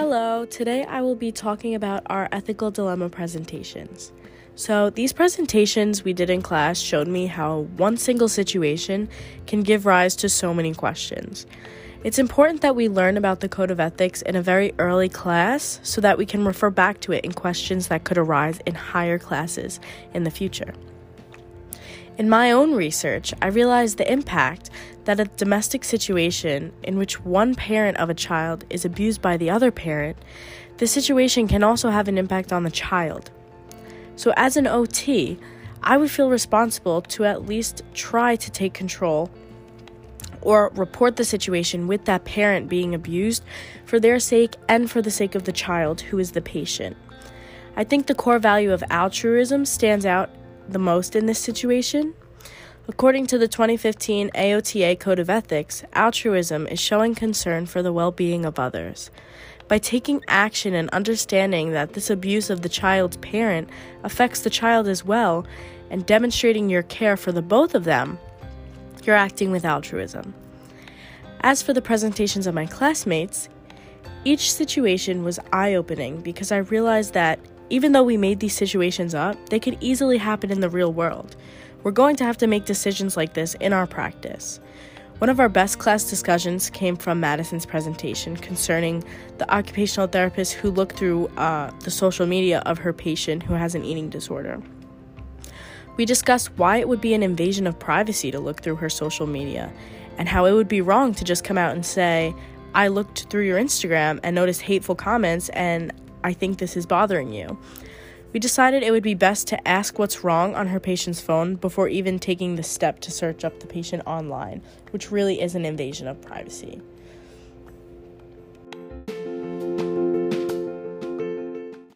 Hello, today I will be talking about our ethical dilemma presentations. So, these presentations we did in class showed me how one single situation can give rise to so many questions. It's important that we learn about the code of ethics in a very early class so that we can refer back to it in questions that could arise in higher classes in the future. In my own research, I realized the impact that a domestic situation in which one parent of a child is abused by the other parent, the situation can also have an impact on the child. So, as an OT, I would feel responsible to at least try to take control or report the situation with that parent being abused for their sake and for the sake of the child who is the patient. I think the core value of altruism stands out the most in this situation? According to the 2015 AOTA Code of Ethics, altruism is showing concern for the well being of others. By taking action and understanding that this abuse of the child's parent affects the child as well, and demonstrating your care for the both of them, you're acting with altruism. As for the presentations of my classmates, each situation was eye opening because I realized that even though we made these situations up, they could easily happen in the real world. We're going to have to make decisions like this in our practice. One of our best class discussions came from Madison's presentation concerning the occupational therapist who looked through uh, the social media of her patient who has an eating disorder. We discussed why it would be an invasion of privacy to look through her social media and how it would be wrong to just come out and say, I looked through your Instagram and noticed hateful comments and I think this is bothering you. We decided it would be best to ask what's wrong on her patient's phone before even taking the step to search up the patient online, which really is an invasion of privacy.